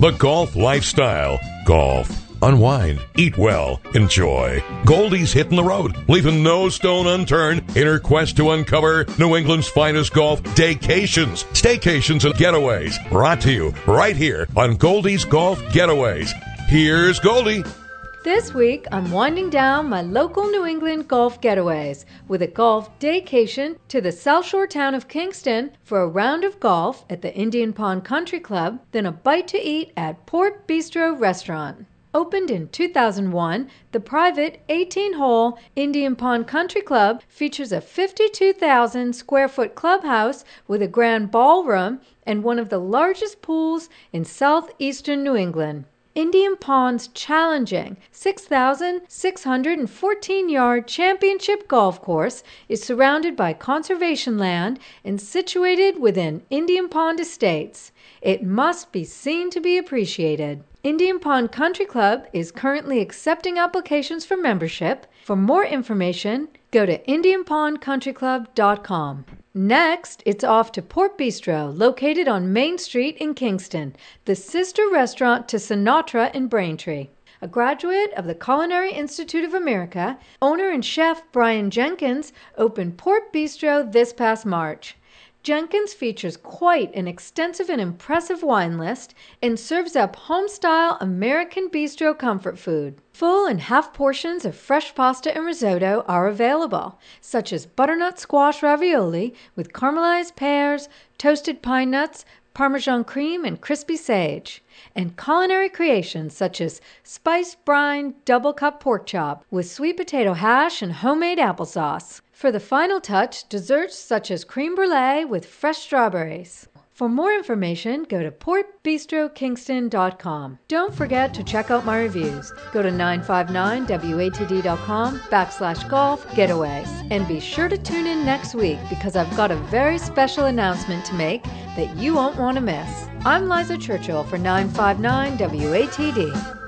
The golf lifestyle. Golf. Unwind, eat well, enjoy. Goldie's hitting the road, leaving no stone unturned in her quest to uncover New England's finest golf daycations, staycations, and getaways. Brought to you right here on Goldie's Golf Getaways. Here's Goldie. This week, I'm winding down my local New England golf getaways with a golf daycation to the South Shore town of Kingston for a round of golf at the Indian Pond Country Club, then a bite to eat at Port Bistro Restaurant. Opened in 2001, the private 18 hole Indian Pond Country Club features a 52,000 square foot clubhouse with a grand ballroom and one of the largest pools in southeastern New England. Indian Pond's challenging 6,614 yard championship golf course is surrounded by conservation land and situated within Indian Pond Estates. It must be seen to be appreciated. Indian Pond Country Club is currently accepting applications for membership. For more information, go to IndianPondCountryClub.com. Next, it's off to Port Bistro, located on Main Street in Kingston, the sister restaurant to Sinatra in Braintree. A graduate of the Culinary Institute of America, owner and chef Brian Jenkins opened Port Bistro this past March. Jenkins features quite an extensive and impressive wine list and serves up home-style American bistro comfort food. Full and half portions of fresh pasta and risotto are available, such as butternut squash ravioli with caramelized pears, toasted pine nuts, Parmesan cream, and crispy sage, and culinary creations such as spiced brine double cut pork chop with sweet potato hash and homemade applesauce. For the final touch, desserts such as creme brulee with fresh strawberries. For more information, go to portbistrokingston.com. Don't forget to check out my reviews. Go to 959watd.com backslash golf getaways. And be sure to tune in next week because I've got a very special announcement to make that you won't want to miss. I'm Liza Churchill for 959 WATD.